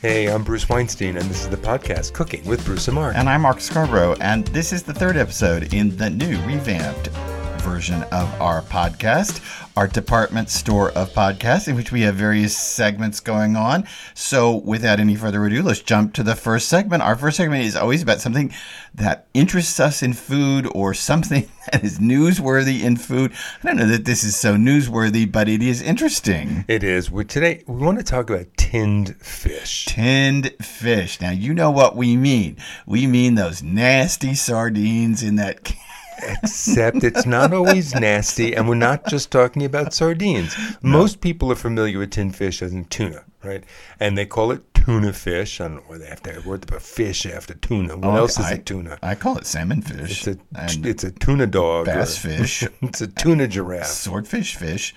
Hey, I'm Bruce Weinstein, and this is the podcast Cooking with Bruce and Mark. And I'm Mark Scarborough, and this is the third episode in the new revamped version of our podcast, our department store of podcasts, in which we have various segments going on. So, without any further ado, let's jump to the first segment. Our first segment is always about something that interests us in food or something that is newsworthy in food. I don't know that this is so newsworthy, but it is interesting. It is. We're today, we want to talk about tinned fish. Tinned fish. Now, you know what we mean. We mean those nasty sardines in that can Except it's not always nasty, and we're not just talking about sardines. Most people are familiar with tinned fish as in tuna, right? And they call it tuna fish. I don't know why they have to have word about fish after tuna. What oh, else is I, a tuna? I call it salmon fish. It's a it's a tuna dog. or- bass fish. it's a tuna giraffe. swordfish fish.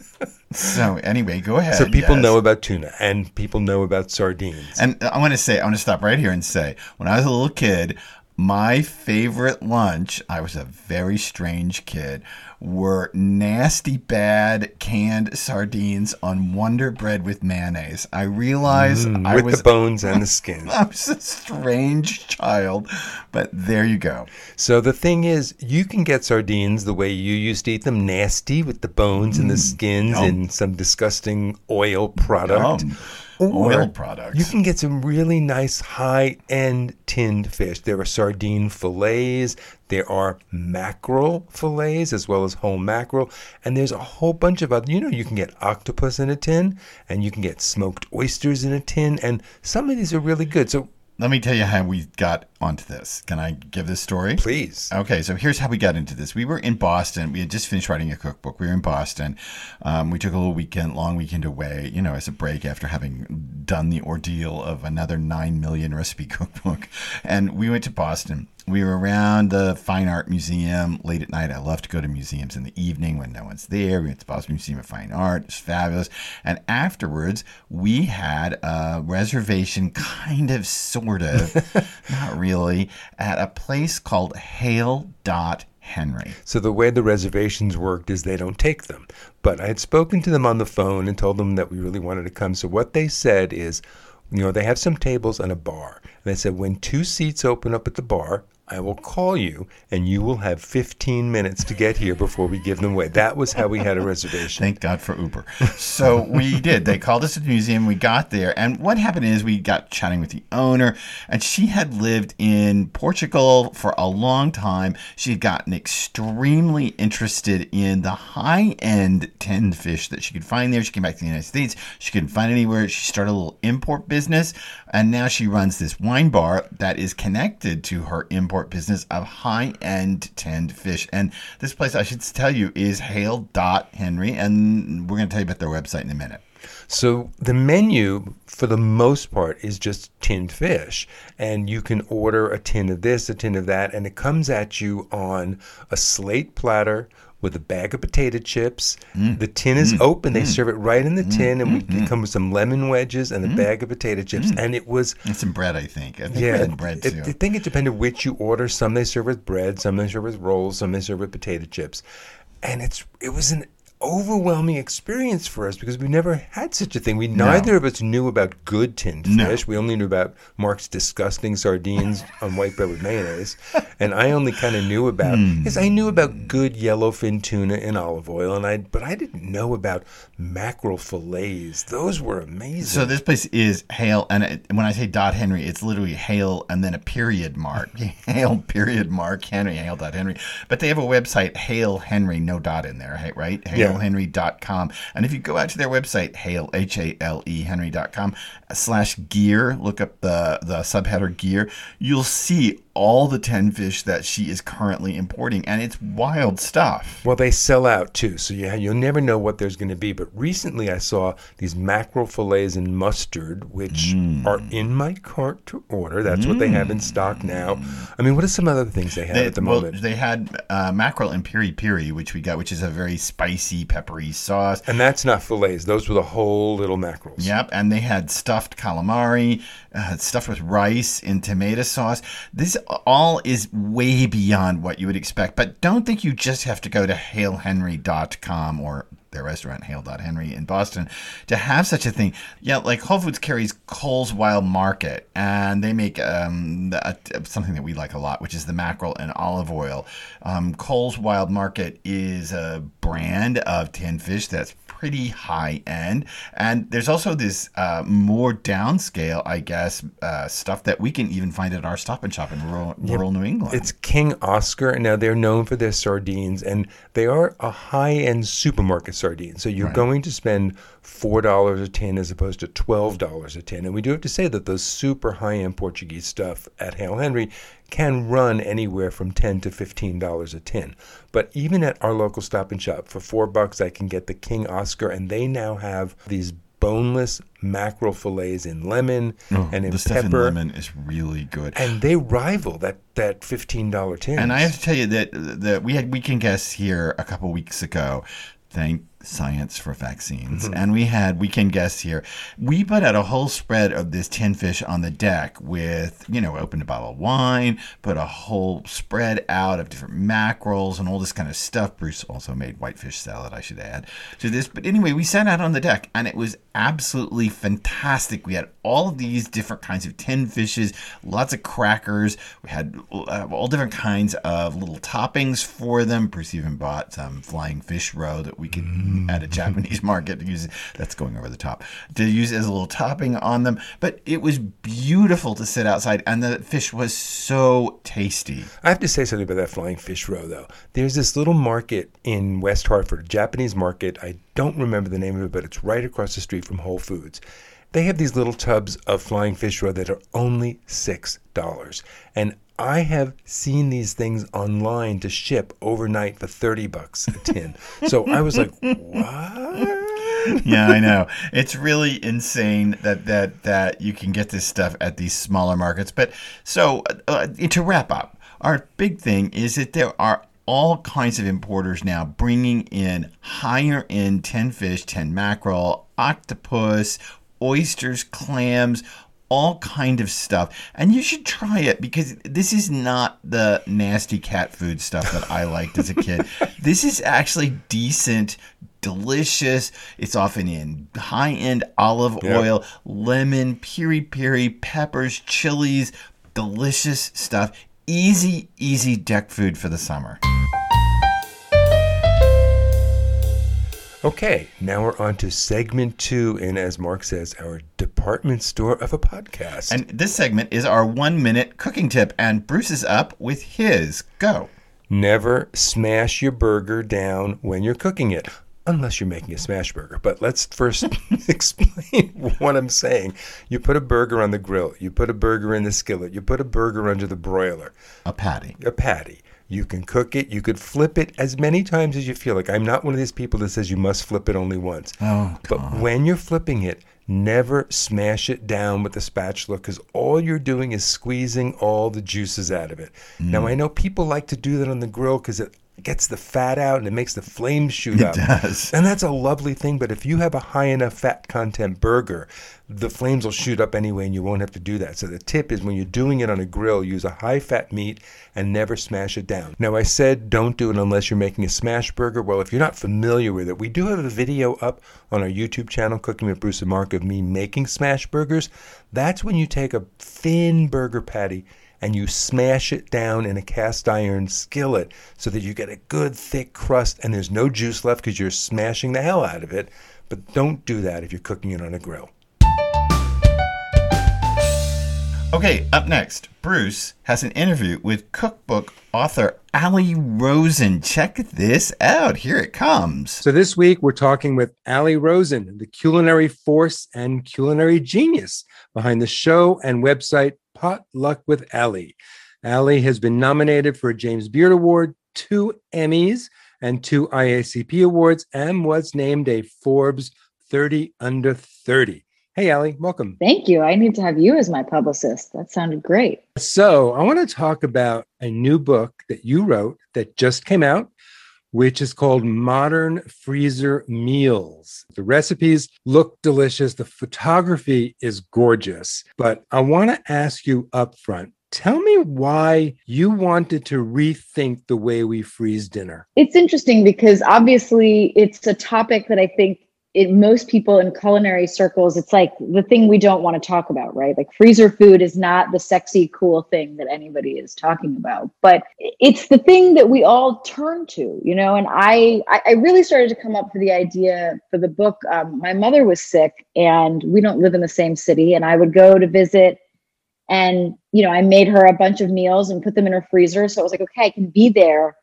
so anyway, go ahead. So people yes. know about tuna, and people know about sardines. And I want to say, I want to stop right here and say, when I was a little kid, my favorite lunch, I was a very strange kid, were nasty bad canned sardines on Wonder Bread with mayonnaise. I realized I Mm, with was the bones and the skin. I was a strange child, but there you go. So the thing is, you can get sardines the way you used to eat them, nasty with the bones and the skins Yum. and some disgusting oil product. Yum. Oil products. You can get some really nice high-end tinned fish. There are sardine fillets, there are mackerel fillets as well as whole mackerel, and there's a whole bunch of other. You know, you can get octopus in a tin, and you can get smoked oysters in a tin, and some of these are really good. So Let me tell you how we got onto this. Can I give this story? please, Okay, so here's how we got into this. We were in Boston. We had just finished writing a cookbook. We were in Boston. Um, we took a little weekend, long weekend away, you know, as a break after having done the ordeal of another 9 million recipe cookbook. And we went to Boston. We were around the Fine Art Museum late at night. I love to go to museums in the evening when no one's there. We went to Boston Museum of Fine Art. It's fabulous. And afterwards, we had a reservation, kind of, sort of, not really, at a place called Hale Dot Henry. So the way the reservations worked is they don't take them. But I had spoken to them on the phone and told them that we really wanted to come. So what they said is, you know, they have some tables and a bar. And they said when two seats open up at the bar, I will call you and you will have 15 minutes to get here before we give them away. That was how we had a reservation. Thank God for Uber. So we did. They called us at the museum. We got there. And what happened is we got chatting with the owner, and she had lived in Portugal for a long time. She had gotten extremely interested in the high end tinned fish that she could find there. She came back to the United States. She couldn't find anywhere. She started a little import business, and now she runs this wine bar that is connected to her import business of high end tinned fish. And this place, I should tell you, is Hale Dot Henry, and we're going to tell you about their website in a minute. So the menu, for the most part, is just tinned fish, and you can order a tin of this, a tin of that, and it comes at you on a slate platter with a bag of potato chips. Mm. The tin is mm. open; they mm. serve it right in the tin, and we, it comes with some lemon wedges and a bag of potato chips. And it was And some bread, I think. I think yeah, bread it- too. I think it depended which you order. Some they serve with bread, some they serve with rolls, some they serve with potato chips, and it's it was an overwhelming experience for us because we never had such a thing. We neither of us knew about good tinned No. fish. We only knew about Mark's disgusting sardines on white bread with mayonnaise, and I only kind of knew about hmm. because I knew about good yellowfin tuna in olive oil, and I but I didn't know about mackerel fillets. Those were amazing. So this place is Hale, and it, when I say Dot Henry, it's literally Hale and then a period mark. Hale period mark Henry Hale dot Henry. But they have a website Hale Henry, no dot in there, right? Yeah. HaleHenry.com. And if you go out to their website, Hale H A L E Henry.com slash gear, look up the the subheader gear, you'll see all the ten fish that she is currently importing, and it's wild stuff. Well, they sell out too, so yeah, you'll never know what there's going to be. But recently, I saw these mackerel fillets in mustard, which Mm. are in my cart to order. That's what they have in stock now. I mean, what are some other things they have They, at the well, moment? they had uh, mackerel and piri piri, which we got, which is a very spicy, peppery sauce. And that's not fillets; those were the whole little mackerels. Yep, and they had stuffed calamari, uh, stuffed with rice in tomato sauce. This all is way beyond what you would expect. But don't think you just have to go to halehenry.com or their restaurant, Hale.Henry in Boston, to have such a thing. Yeah, like Whole Foods carries Cole's Wild Market, and they make um, a, something that we like a lot, which is the mackerel and olive oil. Um, Cole's Wild Market is a brand of tinned fish that's pretty high end. And there's also this uh, more downscale, I guess, uh, stuff that we can even find at our Stop and Shop in rural, rural New England. It's King Oscar. And now they're known for their sardines, and they are a high end supermarket sardine. So you're Right. going to spend four dollars a tin as opposed to twelve dollars a tin. And we do have to say that those super high end Portuguese stuff at Hale Henry can run anywhere from ten to fifteen dollars a tin. But even at our local Stop and Shop for four bucks, I can get the King Oscar, and they now have these boneless mackerel fillets in lemon oh, and in Oh, the stuff in lemon is really good. and they rival that that fifteen dollar tin. And I have to tell you that that we had weekend guests here a couple weeks ago. Thank science for vaccines. Mm-hmm. And we had weekend guests here. We put out a whole spread of this tin fish on the deck with, you know, opened a bottle of wine, put a whole spread out of different mackerels and all this kind of stuff. Bruce also made whitefish salad, I should add, to this. But anyway, we sat out on the deck and it was absolutely fantastic. We had all of these different kinds of tin fishes, lots of crackers. We had uh, all different kinds of little toppings for them. Bruce even bought some flying fish roe that we could at a Japanese market. That's going over the top to use as a little topping on them. But it was beautiful to sit outside, and the fish was so tasty. I have to say something about that flying fish roe, though. There's this little market in West Hartford, Japanese market. I don't remember the name of it, but it's right across the street from Whole Foods. They have these little tubs of flying fish roe that are only six dollars, and I have seen these things online to ship overnight for thirty bucks a tin. so I was like, "What?" yeah, I know. It's really insane that that that you can get this stuff at these smaller markets. But so uh, to wrap up, our big thing is that there are all kinds of importers now bringing in higher end 10 fish, 10 mackerel, octopus, oysters, clams, all kind of stuff. And you should try it because this is not the nasty cat food stuff that I liked as a kid. This is actually decent, delicious. It's often in high-end olive Yep. oil, lemon, piri piri, peppers, chilies, delicious stuff. Easy, easy deck food for the summer. Okay, now we're on to segment two, and as Mark says, our department store of a podcast. And this segment is our one minute cooking tip, and Bruce is up with his. Go. Never smash your burger down when you're cooking it, unless you're making a smash burger. But let's first explain what I'm saying. You put a burger on the grill, you put a burger in the skillet, you put a burger under the broiler, A patty. a patty. You can cook it, you could flip it as many times as you feel like. I'm not one of these people that says you must flip it only once. Oh, But when you're flipping it, never smash it down with the spatula because all you're doing is squeezing all the juices out of it. Now, mm. I know people like to do that on the grill because it gets the fat out and it makes the flames shoot up. It does. And that's a lovely thing. But if you have a high enough fat content burger, the flames will shoot up anyway and you won't have to do that. So the tip is when you're doing it on a grill, use a high fat meat and never smash it down. Now, I said don't do it unless you're making a smash burger. Well, if you're not familiar with it, we do have a video up on our YouTube channel, Cooking with Bruce and Mark, of me making smash burgers. That's when you take a thin burger patty and you smash it down in a cast iron skillet so that you get a good thick crust and there's no juice left because you're smashing the hell out of it. But don't do that if you're cooking it on a grill. Okay, up next, Bruce has an interview with cookbook author Ali Rosen. Check this out. Here it comes. So this week we're talking with Ali Rosen, the culinary force and culinary genius behind the show and website Potluck with Ali. Ali has been nominated for a James Beard Award, two Emmys, and two IACP awards, and was named a Forbes 30 under 30. Hey, Ali, welcome. Thank you. I need to have you as my publicist. That sounded great. So, I want to talk about a new book that you wrote that just came out, which is called Modern Freezer Meals. The recipes look delicious, the photography is gorgeous. But I want to ask you up front Tell me why you wanted to rethink the way we freeze dinner. It's interesting because obviously it's a topic that I think it, most people in culinary circles, it's like the thing we don't want to talk about, right? Like freezer food is not the sexy, cool thing that anybody is talking about, but it's the thing that we all turn to, you know. And I, I really started to come up for the idea for the book. Um, my mother was sick, and we don't live in the same city, and I would go to visit and, you know, I made her a bunch of meals and put them in her freezer. So I was like, okay, I can be there,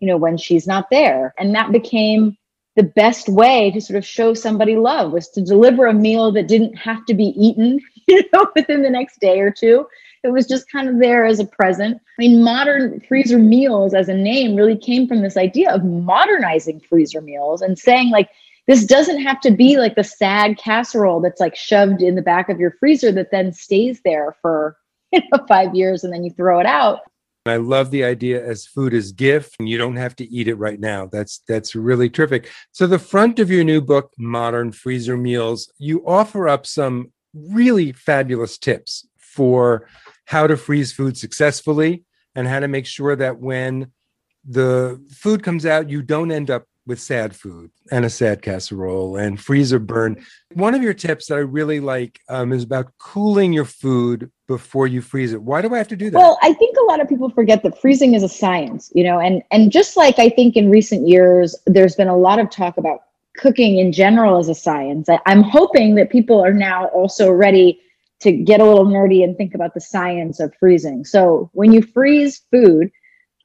you know, when she's not there. And that became the best way to sort of show somebody love was to deliver a meal that didn't have to be eaten, you know, within the next day or two. It was just kind of there as a present. I mean, modern freezer meals as a name really came from this idea of modernizing freezer meals and saying, like, this doesn't have to be like the sad casserole that's like shoved in the back of your freezer that then stays there for you know, five years and then you throw it out. I love the idea as food is gift and you don't have to eat it right now. That's that's really terrific. So the front of your new book, Modern Freezer Meals, you offer up some really fabulous tips for how to freeze food successfully and how to make sure that when the food comes out, you don't end up with sad food and a sad casserole and freezer burn. One of your tips that I really like um, is about cooling your food before you freeze it. Why do I have to do that? Well, I think a lot of people forget that freezing is a science, you know, and and just like I think in recent years, there's been a lot of talk about cooking in general as a science. I, I'm hoping that people are now also ready to get a little nerdy and think about the science of freezing. So when you freeze food,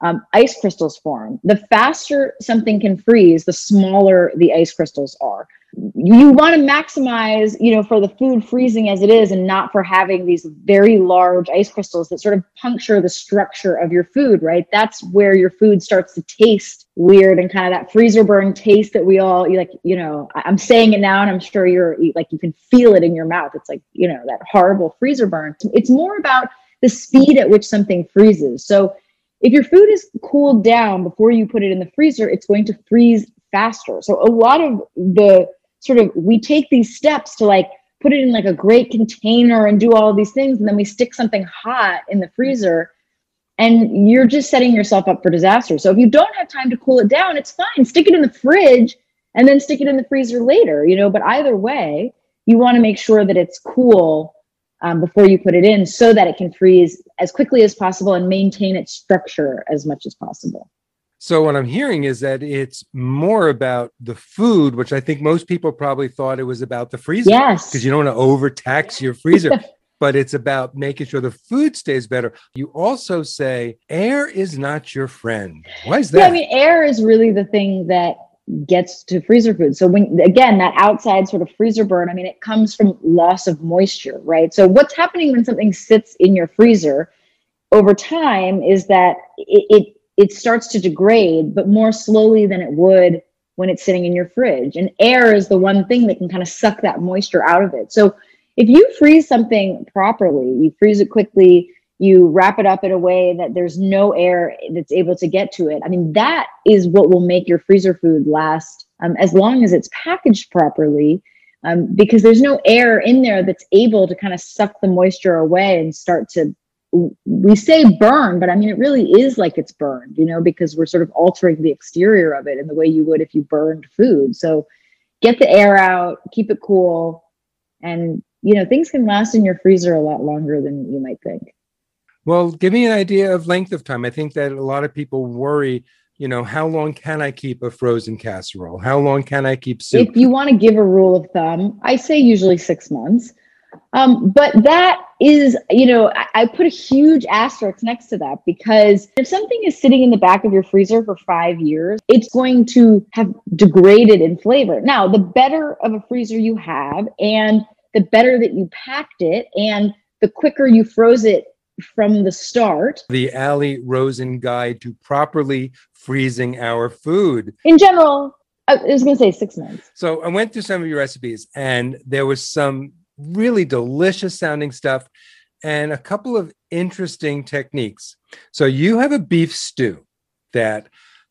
um, ice crystals form. The faster something can freeze, the smaller the ice crystals are. You want to maximize, you know, for the food freezing as it is and not for having these very large ice crystals that sort of puncture the structure of your food, right? That's where your food starts to taste weird and kind of that freezer burn taste that we all like, you know, I'm saying it now and I'm sure you're like, you can feel it in your mouth. It's like, you know, that horrible freezer burn. It's more about the speed at which something freezes. So if your food is cooled down before you put it in the freezer, it's going to freeze faster. So a lot of the sort of we take these steps to like put it in like a great container and do all these things and then we stick something hot in the freezer and you're just setting yourself up for disaster. So if you don't have time to cool it down, it's fine. Stick it in the fridge and then stick it in the freezer later, you know, but either way, you want to make sure that it's cool um, before you put it in so that it can freeze as quickly as possible and maintain its structure as much as possible. So, what I'm hearing is that it's more about the food, which I think most people probably thought it was about the freezer. Yes. Because you don't want to overtax your freezer. but it's about making sure the food stays better. You also say air is not your friend. Why is that? Yeah, I mean, air is really the thing that gets to freezer food. So when again that outside sort of freezer burn, I mean it comes from loss of moisture, right? So what's happening when something sits in your freezer over time is that it it, it starts to degrade, but more slowly than it would when it's sitting in your fridge. And air is the one thing that can kind of suck that moisture out of it. So if you freeze something properly, you freeze it quickly, you wrap it up in a way that there's no air that's able to get to it. I mean, that is what will make your freezer food last um, as long as it's packaged properly, um, because there's no air in there that's able to kind of suck the moisture away and start to. We say burn, but I mean, it really is like it's burned, you know, because we're sort of altering the exterior of it in the way you would if you burned food. So get the air out, keep it cool, and, you know, things can last in your freezer a lot longer than you might think. Well, give me an idea of length of time. I think that a lot of people worry, you know, how long can I keep a frozen casserole? How long can I keep soup? If you want to give a rule of thumb, I say usually six months. Um, but that is, you know, I, I put a huge asterisk next to that because if something is sitting in the back of your freezer for five years, it's going to have degraded in flavor. Now, the better of a freezer you have, and the better that you packed it, and the quicker you froze it from the start. The Ali Rosen Guide to Properly Freezing Our Food. In general, I was going to say six months. So I went through some of your recipes, and there was some really delicious sounding stuff and a couple of interesting techniques. So you have a beef stew that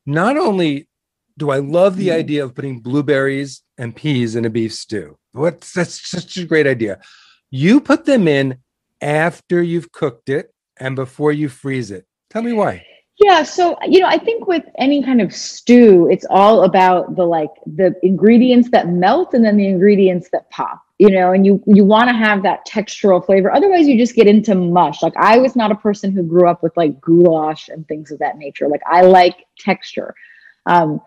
not only do I love the mm. idea of putting blueberries and peas in a beef stew. What's that's such a great idea. You put them in after you've cooked it and before you freeze it. Tell me why. Yeah, so you know, I think with any kind of stew, it's all about the like the ingredients that melt and then the ingredients that pop. You know, and you you want to have that textural flavor. Otherwise, you just get into mush. Like I was not a person who grew up with like goulash and things of that nature. Like I like texture. Um,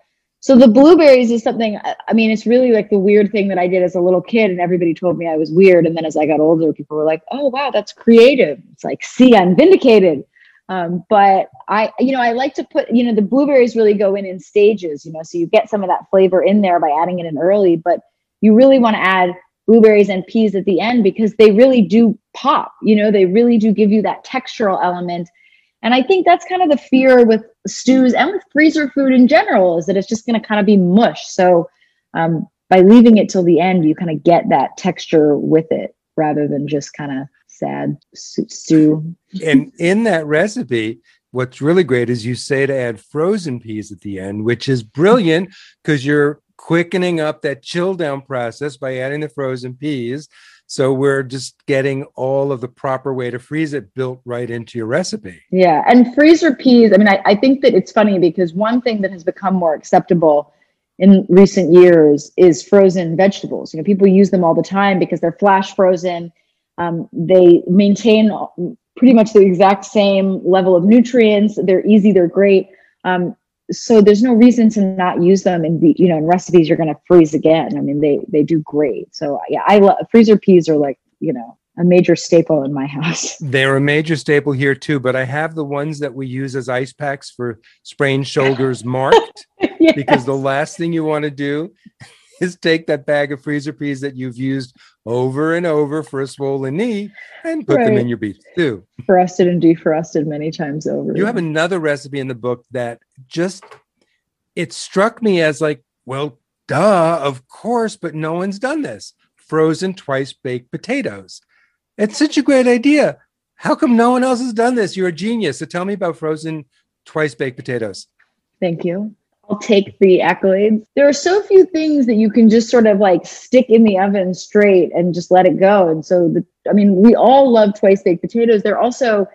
so the blueberries is something. I mean, it's really like the weird thing that I did as a little kid, and everybody told me I was weird. And then as I got older, people were like, "Oh wow, that's creative." It's like, see, I'm vindicated um, but I, you know, I like to put, you know, the blueberries really go in in stages, you know, so you get some of that flavor in there by adding it in early, but you really want to add blueberries and peas at the end because they really do pop, you know, they really do give you that textural element. And I think that's kind of the fear with stews and with freezer food in general is that it's just going to kind of be mush. So um, by leaving it till the end, you kind of get that texture with it rather than just kind of sad stew. and in that recipe, what's really great is you say to add frozen peas at the end, which is brilliant because you're quickening up that chill down process by adding the frozen peas. So we're just getting all of the proper way to freeze it built right into your recipe. Yeah. And freezer peas, I mean, I, I think that it's funny because one thing that has become more acceptable in recent years is frozen vegetables. You know, people use them all the time because they're flash frozen um, they maintain pretty much the exact same level of nutrients. They're easy, they're great. Um, so there's no reason to not use them in the you know in recipes you're going to freeze again. I mean they they do great. So yeah, I love freezer peas are like you know a major staple in my house. They're a major staple here too, but I have the ones that we use as ice packs for sprained shoulders marked yes. because the last thing you want to do is take that bag of freezer peas that you've used over and over for a swollen knee and put right. them in your beef stew. Frosted and defrosted many times over. You have another recipe in the book that just it struck me as like, well, duh, of course, but no one's done this. Frozen twice baked potatoes. It's such a great idea. How come no one else has done this? You're a genius. So tell me about frozen twice baked potatoes. Thank you. I'll take the accolades. There are so few things that you can just sort of like stick in the oven straight and just let it go. And so the I mean, we all love twice baked potatoes. They're also,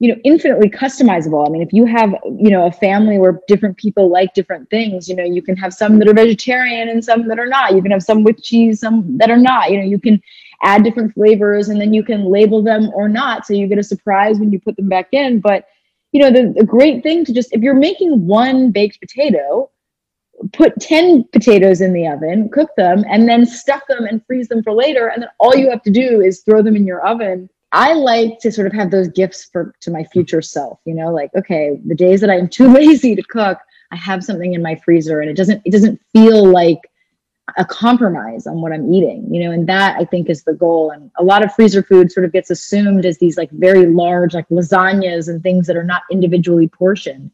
you know, infinitely customizable. I mean, if you have, you know, a family where different people like different things, you know, you can have some that are vegetarian and some that are not. You can have some with cheese, some that are not. You know, you can add different flavors and then you can label them or not. So you get a surprise when you put them back in. But you know, the, the great thing to just, if you're making one baked potato, put 10 potatoes in the oven, cook them, and then stuff them and freeze them for later. And then all you have to do is throw them in your oven. I like to sort of have those gifts for to my future self, you know, like, okay, the days that I'm too lazy to cook, I have something in my freezer and it doesn't, it doesn't feel like a compromise on what I'm eating, you know, and that I think is the goal. And a lot of freezer food sort of gets assumed as these like very large, like lasagnas and things that are not individually portioned.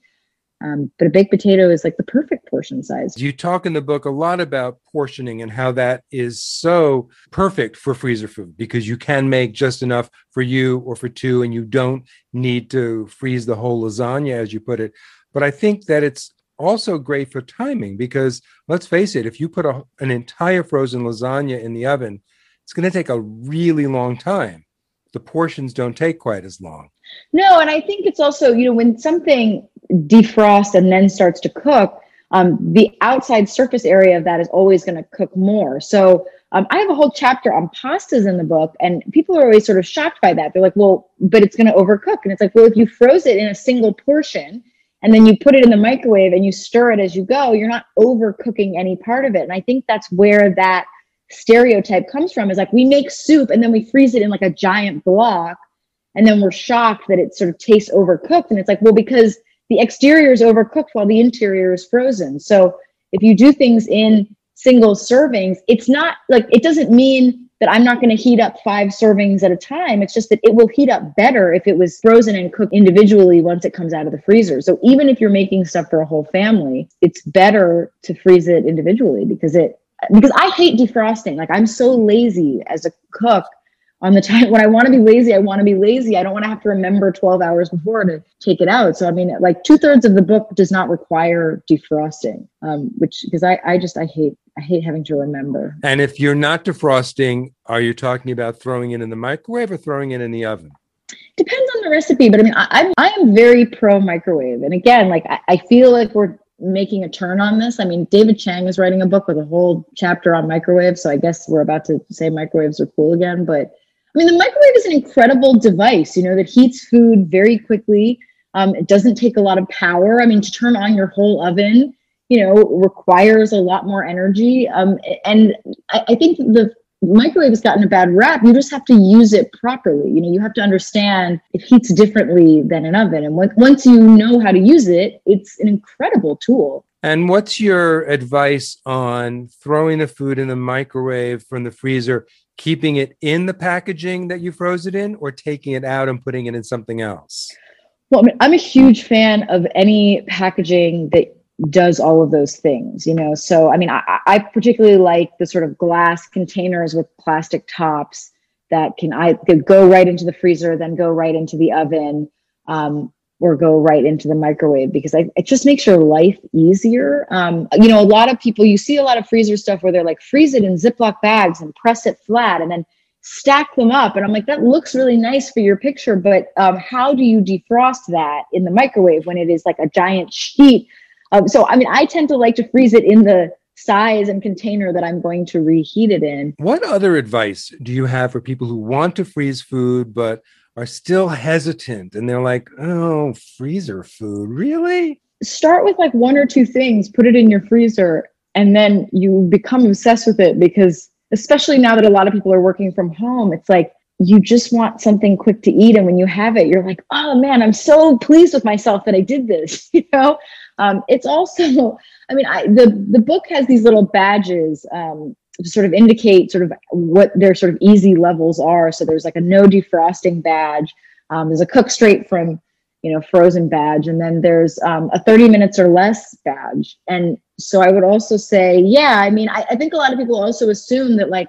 Um, but a baked potato is like the perfect portion size. You talk in the book a lot about portioning and how that is so perfect for freezer food because you can make just enough for you or for two, and you don't need to freeze the whole lasagna, as you put it. But I think that it's also great for timing because let's face it, if you put a, an entire frozen lasagna in the oven, it's going to take a really long time. The portions don't take quite as long. No, and I think it's also, you know, when something defrosts and then starts to cook, um, the outside surface area of that is always going to cook more. So um, I have a whole chapter on pastas in the book, and people are always sort of shocked by that. They're like, well, but it's going to overcook. And it's like, well, if you froze it in a single portion, and then you put it in the microwave and you stir it as you go, you're not overcooking any part of it. And I think that's where that stereotype comes from is like we make soup and then we freeze it in like a giant block and then we're shocked that it sort of tastes overcooked. And it's like well because the exterior is overcooked while the interior is frozen. So if you do things in single servings it's not like it doesn't mean that I'm not going to heat up five servings at a time. It's just that it will heat up better if it was frozen and cooked individually once it comes out of the freezer. So even if you're making stuff for a whole family, it's better to freeze it individually because it because I hate defrosting. Like I'm so lazy as a cook on the time when I want to be lazy, I want to be lazy. I don't want to have to remember 12 hours before to take it out. So, I mean, like two thirds of the book does not require defrosting, um, which because I, I just, I hate, I hate having to remember. And if you're not defrosting, are you talking about throwing it in the microwave or throwing it in the oven? Depends on the recipe, but I mean, I, I'm I am very pro microwave, and again, like I, I feel like we're making a turn on this. I mean, David Chang is writing a book with a whole chapter on microwaves, so I guess we're about to say microwaves are cool again. But I mean, the microwave is an incredible device, you know, that heats food very quickly. Um, it doesn't take a lot of power. I mean, to turn on your whole oven, you know, requires a lot more energy. Um, and I, I think the microwave has gotten a bad rap. You just have to use it properly. You know, you have to understand it heats differently than an oven. And once you know how to use it, it's an incredible tool. And what's your advice on throwing the food in the microwave from the freezer, keeping it in the packaging that you froze it in, or taking it out and putting it in something else? Well, I mean, I'm a huge fan of any packaging that does all of those things you know? So i mean I, I particularly like the sort of glass containers with plastic tops that can i could go right into the freezer then go right into the oven um, or go right into the microwave because I, it just makes your life easier. Um, you know a lot of people you see a lot of freezer stuff where they're like freeze it in ziploc bags and press it flat and then stack them up. And i'm like that looks really nice for your picture but um, how do you defrost that in the microwave when it is like a giant sheet um, so, I mean, I tend to like to freeze it in the size and container that I'm going to reheat it in. What other advice do you have for people who want to freeze food but are still hesitant and they're like, oh, freezer food, really? Start with like one or two things, put it in your freezer, and then you become obsessed with it because, especially now that a lot of people are working from home, it's like, you just want something quick to eat and when you have it you're like oh man i'm so pleased with myself that i did this you know um, it's also, I mean, I, the the book has these little badges um, to sort of indicate sort of what their sort of easy levels are. So there's like a no defrosting badge. Um, there's a cook straight from you know frozen badge, and then there's um, a 30 minutes or less badge. And so I would also say, yeah, I mean, I, I think a lot of people also assume that like,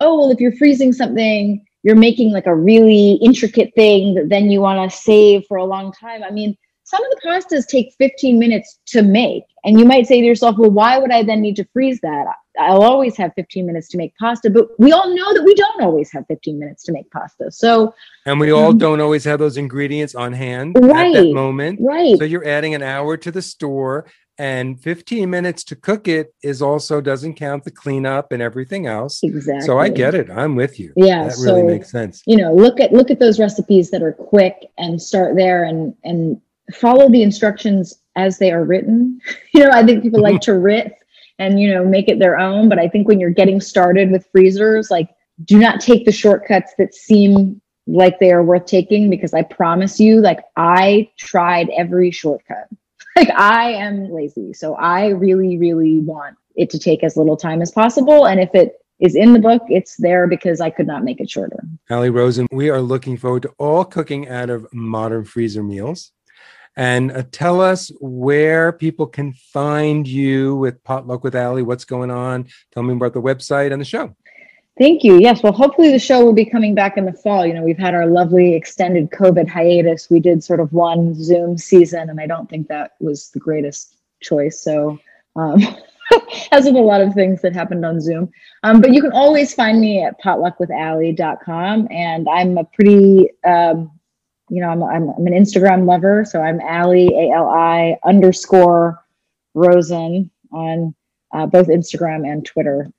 oh well, if you're freezing something you're making like a really intricate thing that then you want to save for a long time. I mean, some of the pastas take 15 minutes to make. And you might say to yourself, well, why would I then need to freeze that? I'll always have 15 minutes to make pasta, but we all know that we don't always have 15 minutes to make pasta. So, and we all um, don't always have those ingredients on hand right, at that moment. Right. So you're adding an hour to the store and 15 minutes to cook it is also doesn't count the cleanup and everything else exactly so i get it i'm with you yeah that really makes sense you know look at look at those recipes that are quick and start there and and follow the instructions as they are written. You know, I think people like mm-hmm. to riff and, you know, make it their own. But I think when you're getting started with freezers, like do not take the shortcuts that seem like they are worth taking because I promise you, like I tried every shortcut. Like I am lazy. So I really, really want it to take as little time as possible. And if it is in the book, it's there because I could not make it shorter. Ali Rosen, we are looking forward to all cooking out of modern freezer meals and uh, tell us where people can find you with Potluck with Ali. What's going on? Tell me about the website and the show. Thank you. Yes. Well, hopefully the show will be coming back in the fall. You know, we've had our lovely extended COVID hiatus. We did sort of one Zoom season, and I don't think that was the greatest choice. So, um, as with a lot of things that happened on Zoom. Um, but you can always find me at potluckwithali.com. And I'm a pretty um, you know, I'm, I'm, I'm an Instagram lover. So I'm Ali, A L I underscore Rosen on uh, both Instagram and Twitter.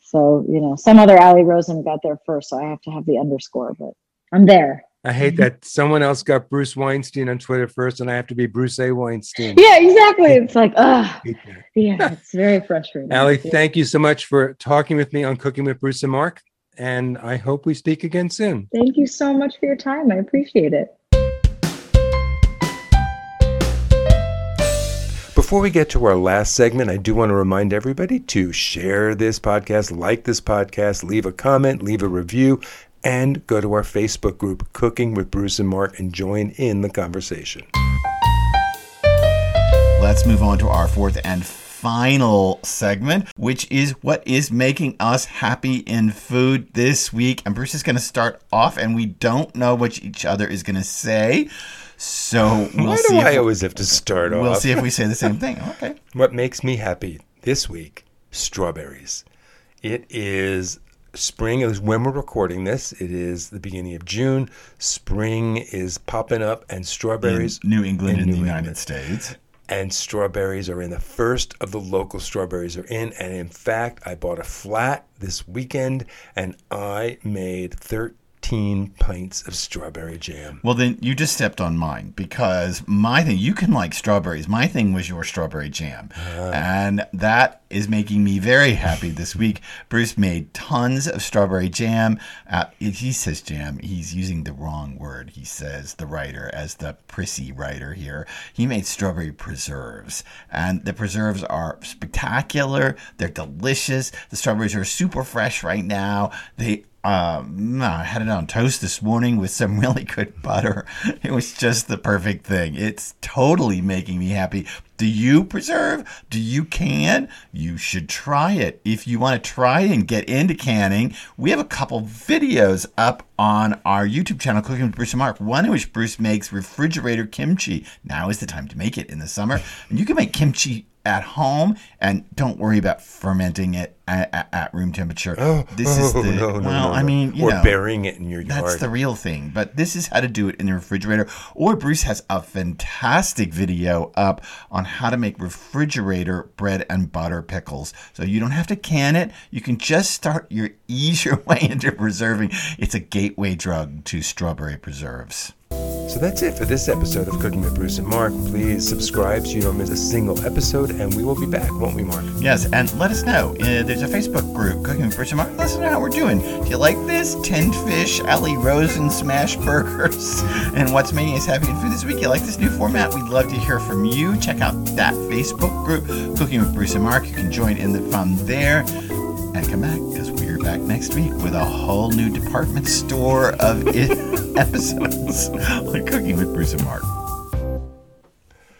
So, you know, some other Ali Rosen got there first. So I have to have the underscore, but I'm there. I hate that someone else got Bruce Weinstein on Twitter first, and I have to be Bruce A. Weinstein. Yeah, exactly. It's like, ah, yeah, it's very frustrating. Ali, thank you so much for talking with me on Cooking with Bruce and Mark and I hope we speak again soon. Thank you so much for your time. I appreciate it. Before we get to our last segment, I do want to remind everybody to share this podcast, like this podcast, leave a comment, leave a review, and go to our Facebook group, Cooking with Bruce and Mark, and join in the conversation. Let's move on to our fourth and final segment, which is what is making us happy in food this week. And Bruce is going to start off, and we don't know what each other is going to say. So we'll why do I always have to start we'll off? We'll see if we say the same thing. Okay. What makes me happy this week? Strawberries. It is spring is when we're recording this. It is the beginning of June. Spring is popping up, and strawberries in New England in in, New the United England. States. And strawberries are in. The first of the local strawberries are in. And in fact, I bought a flat this weekend and I made 13 pints of strawberry jam. Well, then you just stepped on mine because my thing, you can like strawberries. My thing was your strawberry jam. And that is making me very happy this week. Bruce made tons of strawberry jam. Uh, he says jam. He's using the wrong word. He says the writer as the prissy writer here. He made strawberry preserves. And the preserves are spectacular. They're delicious. The strawberries are super fresh right now. They um, I had it on toast this morning with some really good butter. It was just the perfect thing. It's totally making me happy. Do you preserve? Do you can? You should try it. If you want to try and get into canning, we have a couple videos up on our YouTube channel, Cooking with Bruce and Mark. One in which Bruce makes refrigerator kimchi. Now is the time to make it in the summer. And you can make kimchi at home and don't worry about fermenting it at, at, at room temperature. Oh, this is oh, the no, no, well, no, I mean, you or know, burying it in your yard. that's the real thing. But this is how to do it in the refrigerator. Or Bruce has a fantastic video up on how to make refrigerator bread and butter pickles. So you don't have to can it. You can just start your ease your way into preserving. It's a gateway drug to strawberry preserves. So that's it for this episode of Cooking with Bruce and Mark. Please subscribe so you don't miss a single episode, and we will be back, won't we, Mark? Yes, and let us know. Uh, there's a Facebook group, Cooking with Bruce and Mark. Let us know how we're doing. Do you like this? Tinned fish, Ali Rosen smash burgers, and what's us happy in food this week? You like this new format? We'd love to hear from you. Check out that Facebook group, Cooking with Bruce and Mark. You can join in the fun there. And come back because back next week with a whole new department store of episodes on Cooking with Bruce and Mark.